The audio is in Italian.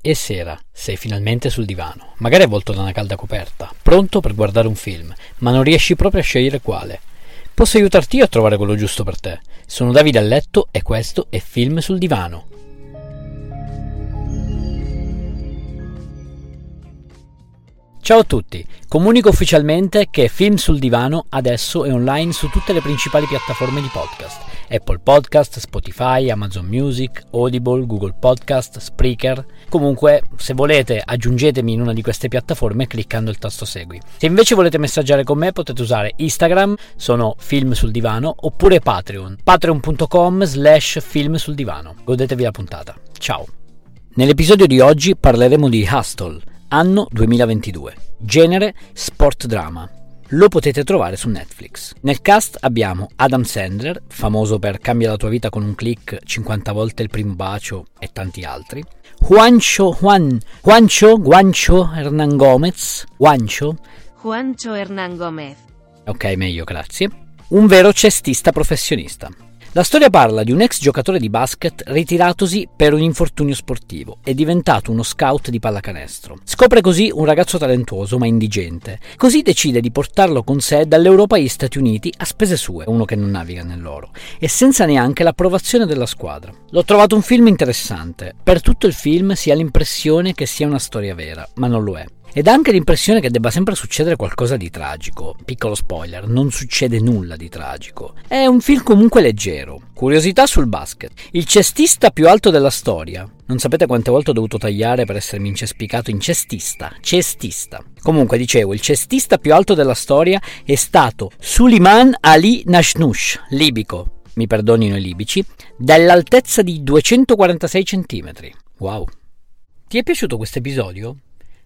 E sera, sei finalmente sul divano, magari avvolto da una calda coperta, pronto per guardare un film, ma non riesci proprio a scegliere quale. Posso aiutarti io a trovare quello giusto per te. Sono Davide a letto e questo è Film sul divano. Ciao a tutti, comunico ufficialmente che Film sul Divano adesso è online su tutte le principali piattaforme di podcast. Apple Podcast, Spotify, Amazon Music, Audible, Google Podcast, Spreaker. Comunque, se volete, aggiungetemi in una di queste piattaforme cliccando il tasto segui. Se invece volete messaggiare con me potete usare Instagram, sono Film sul Divano, oppure Patreon, patreon.com slash film sul divano. Godetevi la puntata. Ciao! Nell'episodio di oggi parleremo di Hustle anno 2022. Genere sport drama. Lo potete trovare su Netflix. Nel cast abbiamo Adam Sandler, famoso per Cambia la tua vita con un click, 50 volte il primo bacio e tanti altri. Juancho Juan, Juancho, Juancho Hernan Gomez, Juancho. Juancho Hernán Gómez. Ok, meglio, grazie. Un vero cestista professionista. La storia parla di un ex giocatore di basket ritiratosi per un infortunio sportivo e diventato uno scout di pallacanestro. Scopre così un ragazzo talentuoso ma indigente. Così decide di portarlo con sé dall'Europa agli Stati Uniti a spese sue, uno che non naviga nell'oro, e senza neanche l'approvazione della squadra. L'ho trovato un film interessante. Per tutto il film si ha l'impressione che sia una storia vera, ma non lo è. Ed ha anche l'impressione che debba sempre succedere qualcosa di tragico. Piccolo spoiler, non succede nulla di tragico. È un film comunque leggero. Curiosità sul basket. Il cestista più alto della storia. Non sapete quante volte ho dovuto tagliare per essermi incespicato in cestista. Cestista. Comunque dicevo, il cestista più alto della storia è stato Suleiman Ali Nashnush, libico, mi perdonino i libici, dall'altezza di 246 cm. Wow. Ti è piaciuto questo episodio?